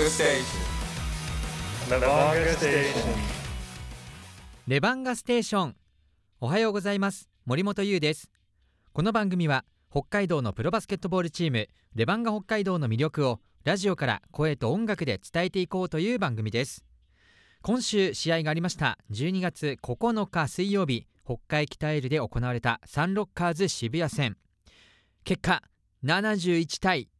Levanga Station. Levanga Station. レバンガステーション。おはようございます。森本優です。この番組は北海道のプロバスケットボールチームレバンガ北海道の魅力をラジオから声と音楽で伝えていこうという番組です。今週試合がありました。12月9日水曜日北海北エルで行われたサンロッカーズ渋谷戦。結果71対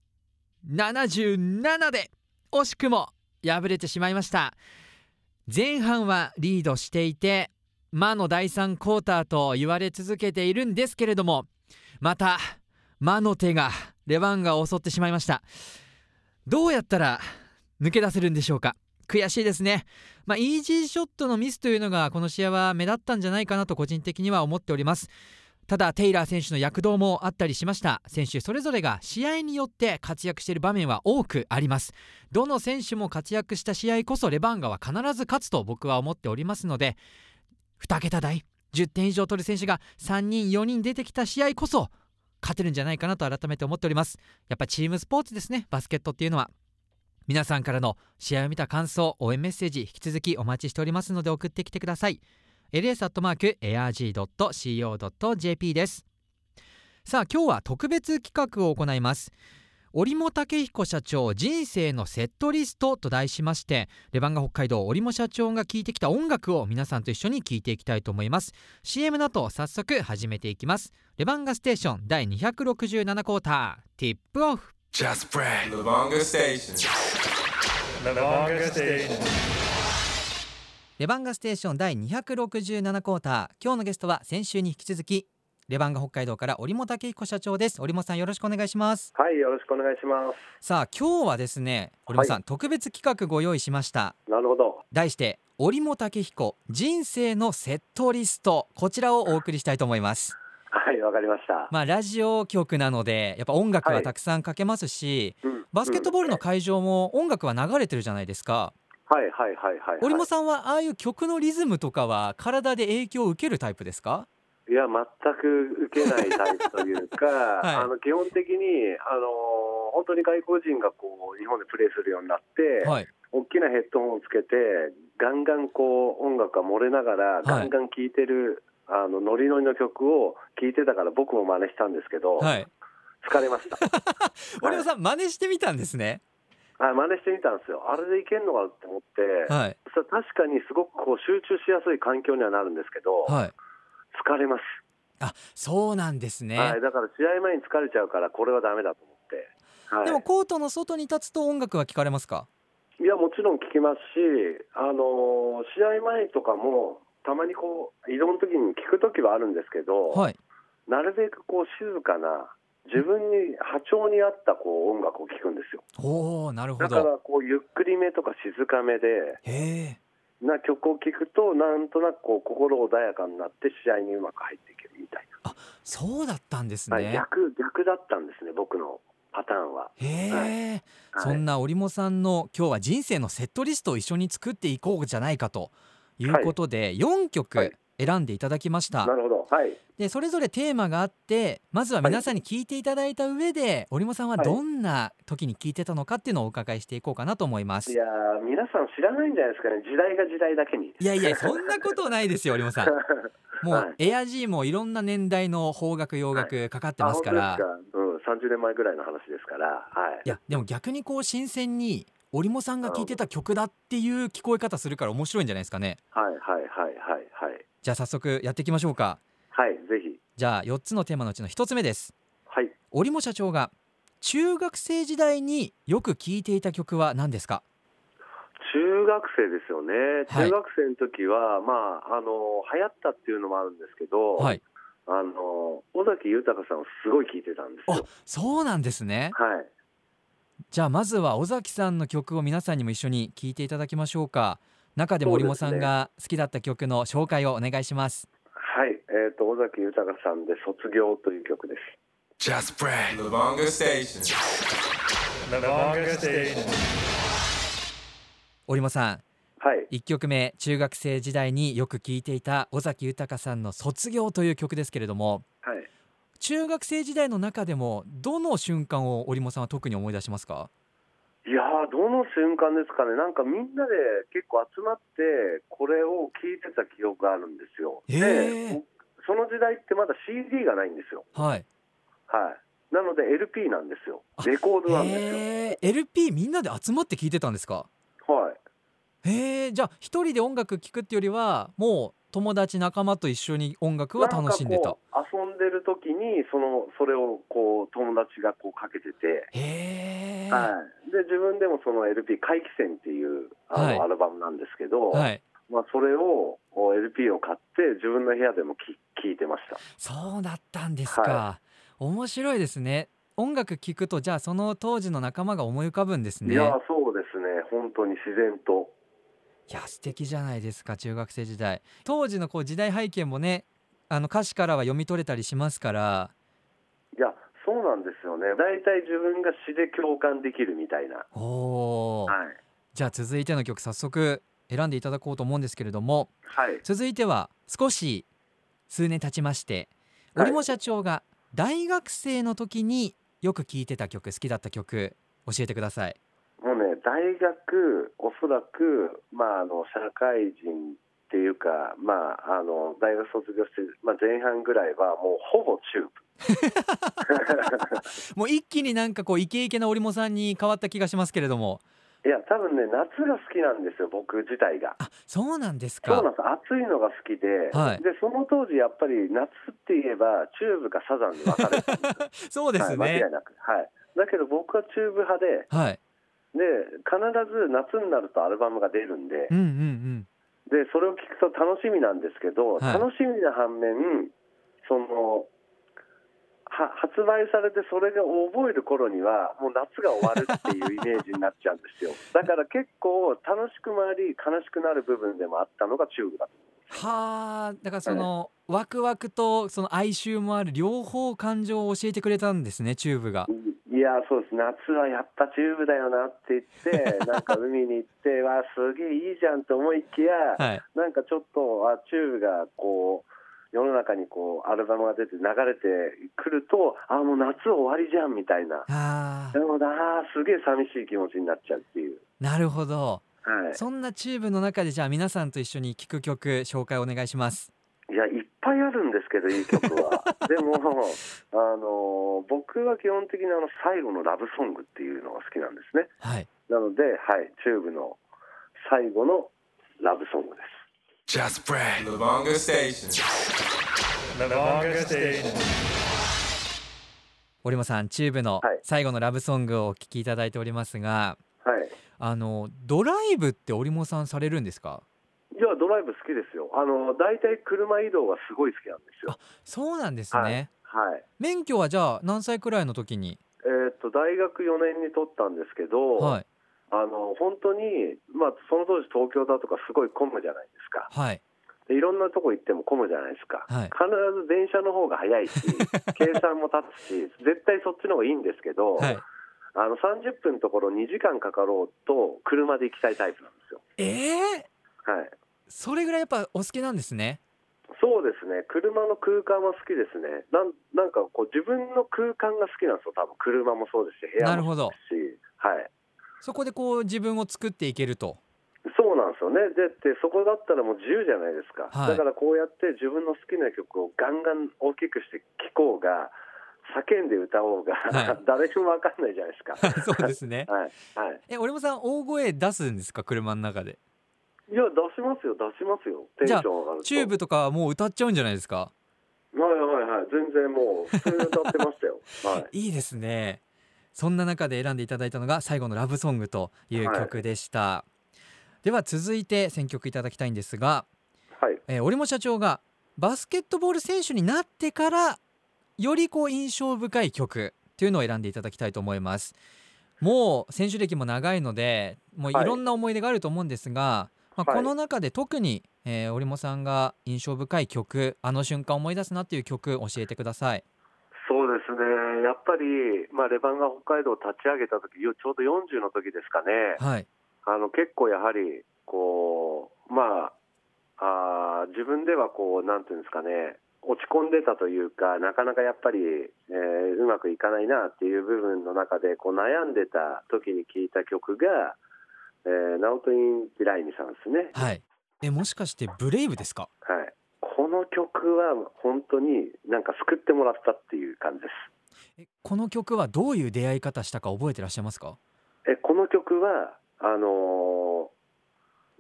77で惜しくも敗れてしまいました。前半はリードしていて魔の第3クォーターと言われ続けているんですけれどもまた魔の手がレバンガを襲ってしまいました。どうやったら抜け出せるんでしょうか？悔しいですね。まあイージーショットのミスというのがこの試合は目立ったんじゃないかなと個人的には思っております。ただテイラー選手の躍動もあったりしました。選手それぞれが試合によって活躍している場面は多くあります。どの選手も活躍した試合こそレバンガは必ず勝つと僕は思っておりますので2桁台10点以上取る選手が3人4人出てきた試合こそ勝てるんじゃないかなと改めて思っております。やっぱチームスポーツですね。バスケットっていうのは皆さんからの試合を見た感想応援メッセージ引き続きお待ちしておりますので送ってきてください。ls.arg.co.jp ですさあ今日は特別企画を行います織茂武彦社長人生のセットリストと題しましてレバンガ北海道織茂社長が聴いてきた音楽を皆さんと一緒に聴いていきたいと思います CM の後早速始めていきますレバンガステーション第267クォーターティップオフ Just pray. Levanga Station. Levanga Station. レバンガステーション第267クォーター。今日のゲストは先週に引き続きレバンガ北海道から織茂武彦社長です。織茂さんよろしくお願いします。はい、よろしくお願いします。さあ今日はですね織茂さん、特別企画ご用意しました。なるほど。題して織茂武彦人生のセットリスト。こちらをお送りしたいと思います。はい、わかりました。まあラジオ局なのでやっぱ音楽はたくさんかけますし、うん。バスケットボールのうん会場も音楽は流れてるじゃないですかはいはいはいはい、はい。織茂さんはああいう曲のリズムとかは体で影響を受けるタイプですか？いや、全く受けないタイプというか、はい。あの基本的にあの本当に外国人がこう日本でプレーするようになって、はい。大きなヘッドホンをつけて、ガンガンこう音楽が漏れながら、ガンガン聴いてる。あのノリノリの曲を聴いてたから僕も真似したんですけど、はい。疲れました。織茂さん真似してみたんですねあ真似してみたんですよ。あれでいけんのかって思って、はい。それ確かにすごくこう集中しやすい環境にはなるんですけど、はい。疲れます、あそうなんですね、はい、だから試合前に疲れちゃうからこれはダメだと思って、はい、でもコートの外に立つと音楽は聞かれますか？いやもちろん聞きますし、あのー試合前とかもたまにこう移動の時に聞く時はあるんですけど、はい。なるべくこう静かな自分に波長に合ったこう音楽を聴くんですよ。おおなるほだからどこうゆっくりめとか静かめでな曲を聴くとなんとなくこう心穏やかになって試合にうまく入っていけるみたいそうだったんですな、はい、ね、逆逆だったんですね僕のパターンは、へえ、はい。そんな織茂さんの今日は人生のセットリストを一緒に作っていこうじゃないかということで、4曲はい選んでいただきました、なるほど。はい。でそれぞれテーマがあってまずは皆さんに聞いていただいた上で、織茂さんははいどんな時に聞いてたのかっていうのをお伺いしていこうかなと思います。いやー皆さん知らないんじゃないですかね。時代が時代だけに。いやいやそんなことないですよ織茂さん。もう、はエアジーもいろんな年代の邦楽洋楽かかってますから、あ本当ですか、うん、30年前ぐらいの話ですから。はい。いやでも逆にこう新鮮に織茂さんが聴いてた曲だっていう聞こえ方するから面白いんじゃないですかね。はいはいはいはいはいじゃあ早速やっていきましょうか。はいぜひ。じゃあ4つのテーマのうちの1つ目です。はい。織茂社長が中学生時代によく聴いていた曲は何ですか？中学生ですよね。はい。中学生の時は、まああの流行ったっていうのもあるんですけど、はい。あの尾崎豊さんをすごい聴いてたんですあよそうなんですね。はい。じゃあまずは尾崎さんの曲を皆さんにも一緒に聴いていただきましょうか中でも織茂さんが好きだった曲の紹介をお願いします。はい。えっ、と尾崎豊さんで卒業という曲です。Just pray. Levanga Station. Levanga Station. 織茂さんはい。1曲目中学生時代によく聴いていた尾崎豊さんの「卒業」という曲ですけれどもはい。中学生時代の中でもどの瞬間を織茂さんは特に思い出しますか？あどの瞬間ですかね、なんかみんなで結構集まって、これを聞いてた記憶があるんですよ。で、その時代ってまだ CD がないんですよ。はいはい。なので LP なんですよ。レコードなんですよ。LP みんなで集まって聞いてたんですか？はい。へえじゃあ一人で音楽聴くってよりはもう友達仲間と一緒に音楽は楽しんでた。遊んでる時にそのそれをこう友達がこうかけてて、へえ。はい、で自分でもその LP「怪奇戦」っていうあの、はい。アルバムなんですけど、はい。まあ、それを LP を買って自分の部屋でもき聴いてました。そうだったんですか、は面白いですね。音楽聴くとじゃあその当時の仲間が思い浮かぶんですね。いやそうですね。本当に自然といや素敵じゃないですか中学生時代。当時のこう時代背景もねあの歌詞からは読み取れたりしますから。いやそうなんですよね。大体自分が詩で共感できるみたいな、おお、はい。じゃあ続いての曲早速選んでいただこうと思うんですけれども。はい、続いては少し数年経ちましてはい。織茂社長が大学生の時によく聴いてた曲好きだった曲教えてくださいもうね、大学、おそらく、まあ、あの社会人っていうか、まあ、あの大学卒業して、まあ、前半ぐらいは、もうほぼチューブ。もう一気になんかこうイケイケな折茂さんに変わった気がしますけれども。いや、多分ね、夏が好きなんですよ、僕自体が。あそうなんですか。そうなんです、暑いのが好きで、はい。でその当時、やっぱり夏って言えば、チューブかサザンに分かれて そうですね。はい、間違いなく。はい、だけど僕はチューブ派で、はいで必ず夏になるとアルバムが出るんで、でそれを聞くと楽しみなんですけど、はい。楽しみな反面そのは発売されてそれが覚える頃にはもう夏が終わるっていうイメージになっちゃうんですよ。だから結構楽しくもあり悲しくなる部分でもあったのがチューブだはあだからその、ワクワクとその哀愁もある両方感情を教えてくれたんですねチューブが。いやそうです夏はやっぱチューブだよなって言って なんか海に行って わあすげえいいじゃんと思いきや、はい。なんかちょっとあチューブがこう世の中にこうアルバムが出て流れてくるとあもう夏終わりじゃんみたいな。あでもあーすげえ寂しい気持ちになっちゃうっていう、ーなるほどはい、そんなチューブの中でじゃあ皆さんと一緒に聴く曲紹介お願いします。いやいっぱいあるんですけどいい曲は。でもあの僕は基本的にあの最後のラブソングっていうのが好きなんですね。はい。なのではいチューブの最後のラブソングです。Just brag. Lubanga Station. Lavanga Station. 織間さんチューブのはい。最後のラブソングをお聴きいただいておりますが、はいあのドライブって織茂さんされるんですか？いやドライブ好きですよ。あの大体車移動がすごい好きなんですよ。そうなんですね、はい。はい。免許はじゃあ何歳くらいの時に？えーっと大学4年に取ったんですけど、はい。あの本当に、まあ、その当時東京だとかすごい混むじゃないですか。はい。でいろんなとこ行っても混むじゃないですか、はい。必ず電車の方が早いし 計算も立つし絶対そっちの方がいいんですけど、はいあの30分のところ2時間かかろうと車で行きたいタイプなんですよ、えー、はい、それぐらいやっぱお好きなんですね。そうですね。車の空間は好きですね。なんなんかこう自分の空間が好きなんですよ。多分車もそうですし部屋もなるほどそうですし。はい。そこでこう自分を作っていけると。そうなんですよね。でってそこだったらもう自由じゃないですか、はい。だからこうやって自分の好きな曲をガンガン大きくして聴こうが叫んで歌おうが、はい。誰にも分かんないじゃないですか。そうですね。はい。はい、え織茂さん大声出すんですか？車の中で。いや出しますよ。出しますよ。テンション上がると。チューブとかはもう歌っちゃうんじゃないですか？はいはいはい。全然もう普通に歌ってましたよ。はい。いいですね。そんな中で選んでいただいたのが最後のラブソングという曲でした、では続いて選曲いただきたいんですが、はい。えー、織茂社長がバスケットボール選手になってからよりこう印象深い曲というのを選んでいただきたいと思います。もう選手歴も長いのでもういはい。ろんな思い出があると思うんですが、まあ、はい。この中で特に、えー、織茂さんが印象深い曲あの瞬間思い出すなっていう曲教えてください。そうですね。やっぱり、まあ、レバンガ北海道を立ち上げた時よちょうど40の時ですかね。はい。あの結構やはりこうまああー自分ではこうなんていうんですかね落ち込んでたというか、なかなかやっぱり、えーうまくいかないなっていう部分の中でこう悩んでた時に聴いた曲が、えー、ナオト・インティライミさんですね。はいえもしかして Brave ですか？はい。この曲は本当になんか救ってもらったっていう感じです。えこの曲はどういう出会い方したか覚えてらっしゃいますか？えこの曲はあの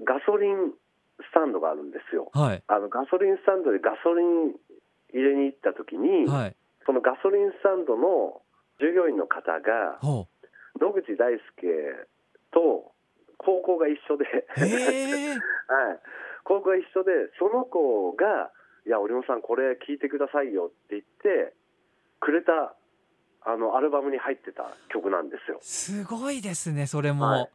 ーガソリンスタンドがあるんですよ。はいあのガソリンスタンドでガソリン入れに行った時に、はい。そのガソリンスタンドの従業員の方がほ野口大輔と高校が一緒で、はい、高校が一緒でその子が「いや織本さんこれ聴いてくださいよ」って言ってくれたあのアルバムに入ってた曲なんですよ。すごいですねそれも、はい。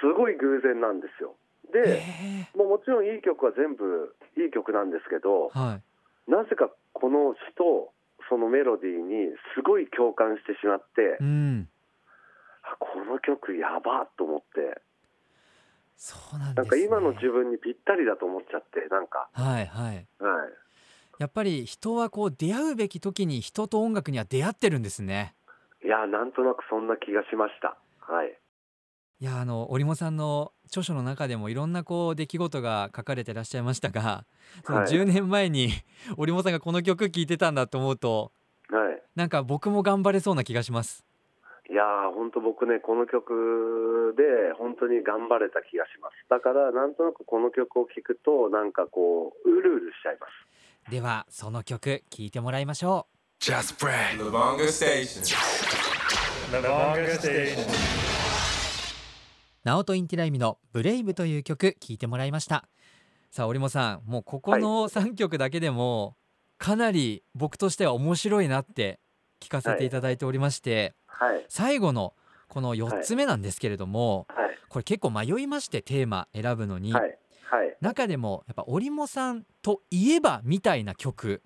すごい偶然なんですよ。へでえもうもちろんいい曲は全部いい曲なんですけどはいなぜかこの詩とそのメロディーにすごい共感してしまってうん。あこの曲やばっと思って。そうなんです、ね、なんか今の自分にぴったりだと思っちゃってなんか、はいはい。はい、やっぱり人はこう出会うべき時に人と音楽には出会ってるんですね。いやなんとなくそんな気がしました。はいいやあの織茂さんの著書の中でもいろんなこう出来事が書かれてらっしゃいましたが そのはい10年前に 織茂さんがこの曲聴いてたんだと思うとはいなんか僕も頑張れそうな気がしますいやー本当僕ねこの曲で本当に頑張れた気がしますだからなんとなくこの曲を聴くとなんかこううるうるしちゃいますではその曲聴いてもらいましょ Just Brad. Lubanga Station. Lavanga Station. うナオトインティライミのブレイブという曲聴いてもらいました。さあ織茂さんもうここの3曲だけでもかなり僕としては面白いなって聞かせてい。ただいておりまして、はい。最後のこの4つ目なんですけれども、はい。これ結構迷いましてテーマ選ぶのに、はい。はい。中でもやっぱ織茂さんといえばみたいな曲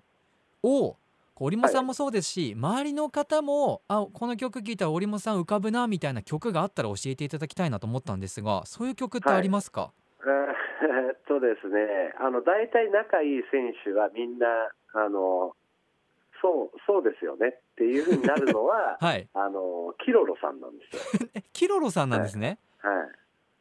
を織茂さんもそうですし、周りの方もあこの曲聴いたら織茂さん浮かぶなみたいな曲があったら教えていただきたいなと思ったんですがそういう曲ってありますか、えーっとですねあの大体仲いい選手はみんなあのそうそうですよねっていうふうになるのは はい。あのキロロさんなんですよ。えキロロさんなんですね、はい。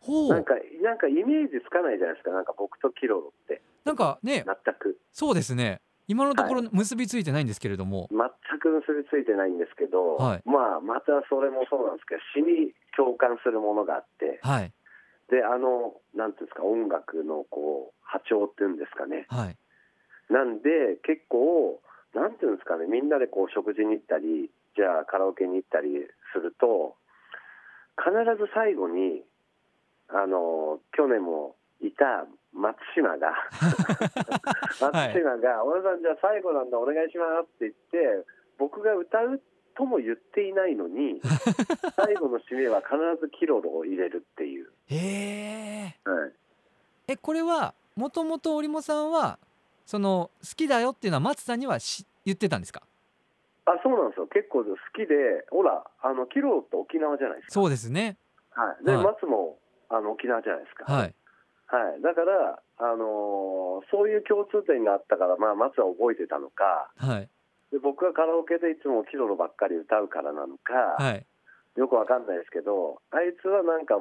ほう。なんかなんかイメージつかないじゃないですかなんか僕とキロロって。なんかね全く。そうですね今のところ結びついてないんですけれども、全く結びついてないんですけど、はい。まあまたそれもそうなんですけど詩に共感するものがあって。はい。であのなんていうんですか音楽のこう波長っていうんですかね。はい。なんで結構なんていうんですかねみんなでこう食事に行ったりじゃあカラオケに行ったりすると必ず最後にあの去年もいた松島が。松島が「小田さんじゃあ最後なんだお願いします」って言って僕が歌うとも言っていないのに 最後の締めは必ずキロロを入れるっていう、へえはい、えこれはもともと織茂さんはその好きだよっていうのは松さんにはし言ってたんですか？あそうなんですよ。結構好きでほらあのキロロって沖縄じゃないですか。そうですね。はい、で、はい。松もあの沖縄じゃないですか、はいはい。だから、あのーそういう共通点があったから、まあ、松は覚えてたのか。はい。で僕がカラオケでいつもキロロばっかり歌うからなのか、はい。よくわかんないですけどあいつはなんか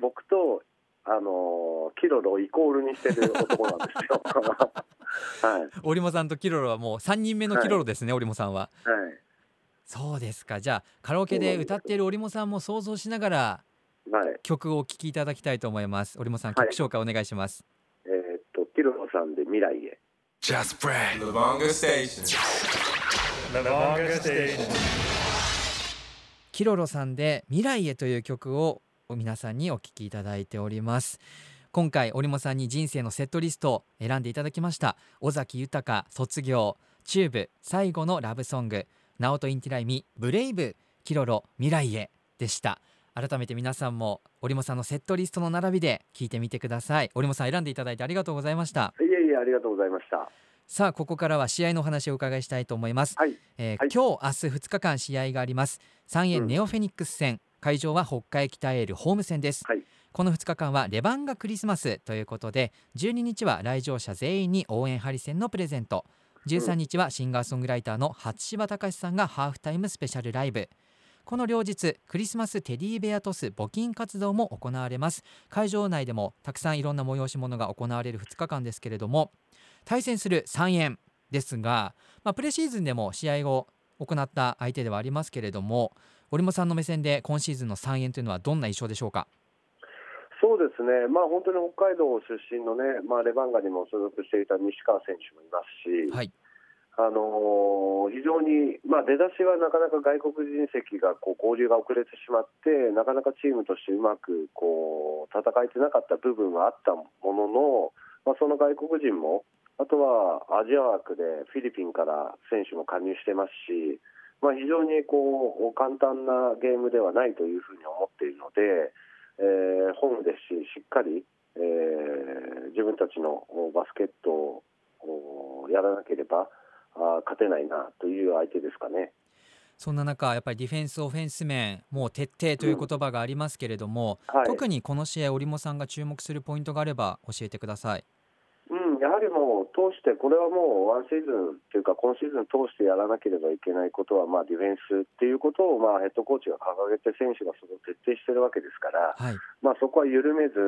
僕と、あのーキロロをイコールにしてる男なんですよ。はい。織茂さんとキロロはもう3人目のキロロですね、織茂さんは。はい。そうですか。じゃあカラオケで歌っている織茂さんも想像しながらはい曲をお聴きいただきたいと思います。織茂さんはい。曲紹介お願いします、えーっとキロロさんで未来へ。Just Brad. Lubanga Station. Lavanga Station. Kiroroさんで未来へという曲を皆さんにお聴きいただいております。今回折茂さんに人生のセットリストを選んでいただきました。尾崎豊卒業チューブ最後のラブソング。ナオトインティライミ Brave Kiroro未来へでした改めて皆さんも折茂さんのセットリストの並びで聞いてみてください。折茂さん選んでいただいてありがとうございました。いえいえありがとうございました。さあここからは試合のお話をお伺いしたいと思います、はい。えーはい。今日明日2日間試合があります。三円うん。ネオフェニックス戦、会場は北海北エールホーム戦です、はい。この2日間はレバンガクリスマスということで12日は来場者全員に応援ハリセンのプレゼント。13日はシンガーソングライターの初柴隆さんがハーフタイムスペシャルライブこの両日クリスマステディベアトス募金活動も行われます。会場内でもたくさんいろんな催し物が行われる2日間ですけれども対戦する3円ですが、まあ、プレシーズンでも試合を行った相手ではありますけれども折茂さんの目線で今シーズンの3円というのはどんな印象でしょうか？そうですね、まあ、本当に北海道出身のね、まあ、レバンガにも所属していた西川選手もいますし、はいあの非常に、まあ、出だしはなかなか外国人籍がこう交流が遅れてしまってなかなかチームとしてうまくこう戦えてなかった部分はあったものの、まあ、その外国人もあとはアジア枠でフィリピンから選手も加入してますし、まあ、非常にこう簡単なゲームではないというふうに思っているので、えーホームですししっかり、えー自分たちのバスケットをやらなければあー勝てないなという相手ですかね。そんな中やっぱりディフェンスオフェンス面もう徹底という言葉がありますけれども、はい。特にこの試合折茂さんが注目するポイントがあれば教えてください。うん、やはりもう通して、これはもうワンシーズンというか、今シーズン通してやらなければいけないことは、まあ、ディフェンスっていうことを、まあ、ヘッドコーチが掲げて、選手がそれを徹底してるわけですから、はい。まあ、そこは緩めず、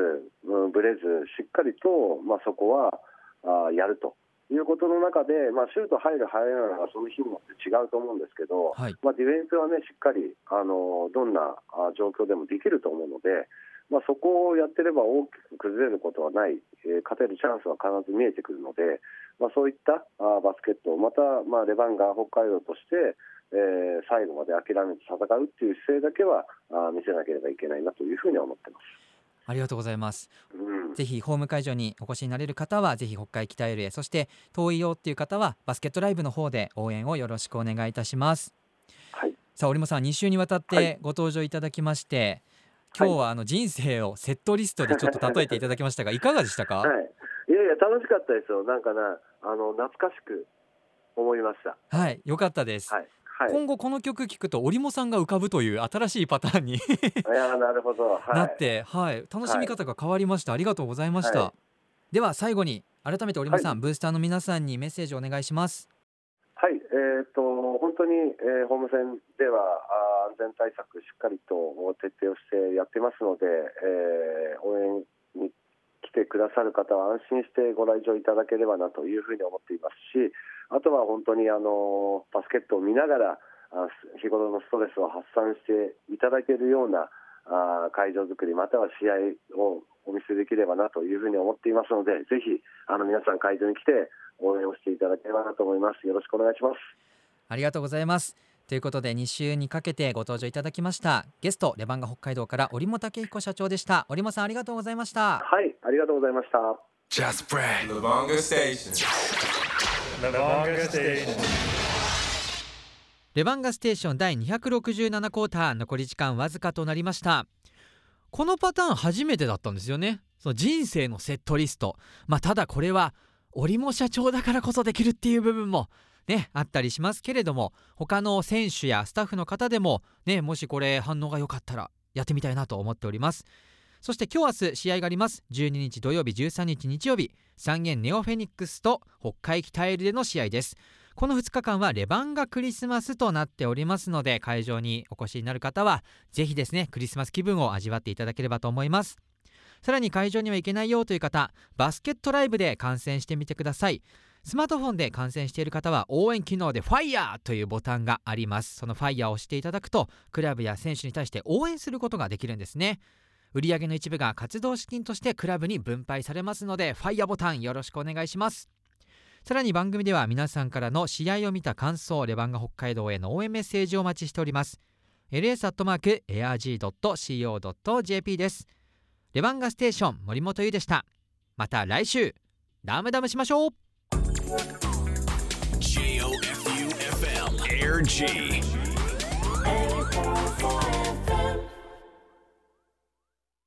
うん、ぶれず、しっかりと、まあ、そこはあーやるということの中で、まあ、シュート入る、入らないはその日によって違うと思うんですけど、はいまあ、ディフェンスはね、しっかり、あのどんなあ状況でもできると思うので、まあ、そこをやってれば大きく崩れることはない、えー勝てるチャンスは必ず見えてくるので、まあ、そういったあバスケットをまた、まあ、レバンガ北海道として、えー最後まで諦めて戦うっていう姿勢だけはあ見せなければいけないなというふうには思ってます。ありがとうございます。うん。ぜひホーム会場にお越しになれる方はぜひ北海北エルへそして遠いよっていう方はバスケットライブの方で応援をよろしくお願いいたします。はい。さあ折茂さん2週にわたっはてご登場いただきまして、今日はあの人生をセットリストでちょっと例えていただきましたがいかがでしたか、はい、いやいや、楽しかったですよ、なんかな、あの懐かしく思いました。はい、よかったです、はい、はい、今後この曲聴くと折茂さんが浮かぶという新しいパターンにいやなるほど、はい、なって、はい、楽しみ方が変わりました、ありがとうございました、はでは最後に改めて折茂さん、ブースターの皆さんにメッセージをお願いします。はい、えー、と本当に、えーホーム戦ではあー安全対策しっかりと徹底をしてやってますので、えー応援に来てくださる方は安心してご来場いただければなというふうに思っていますしあとは本当にあのバスケットを見ながら日頃のストレスを発散していただけるような会場作りまたは試合をお見せできればなというふうに思っていますのでぜひあの皆さん会場に来て応援をしていただければなと思います。よろしくお願いします。ありがとうございます。ということで2週にかけてご登場いただきましたゲストレバンガ北海道から折茂武彦社長でした折茂さんありがとうございましたはいありがとうございました Just Brad. Lubanga Station. Lavonga Station. レバンガステーション第267クォーター残り時間わずかとなりましたこのパターン初めてだったんですよねその人生のセットリストまあただこれは折茂社長だからこそできるっていう部分もねあったりしますけれども他の選手やスタッフの方でもねもしこれ反応が良かったらやってみたいなと思っております。そして今日明日試合があります。12日土曜日13日日曜日三元ネオフェニックスと北海北エルでの試合ですこの2日間はレバンガクリスマスとなっておりますので会場にお越しになる方はぜひですねクリスマス気分を味わっていただければと思いますさらに会場には行けないよという方バスケットライブで観戦してみてくださいスマートフォンで観戦している方は応援機能で FIRE というボタンがあります。その FIRE を押していただくとクラブや選手に対して応援することができるんですね。売上の一部が活動資金としてクラブに分配されますので FIRE ボタンよろしくお願いします。さらに番組では皆さんからの試合を見た感想レバンガ北海道への応援メッセージをお待ちしております。Ls.arg.co.jp です。レバンガステーション森本優でした。また来週。ダムダムしましょう。J-O-F-U-F-M Air G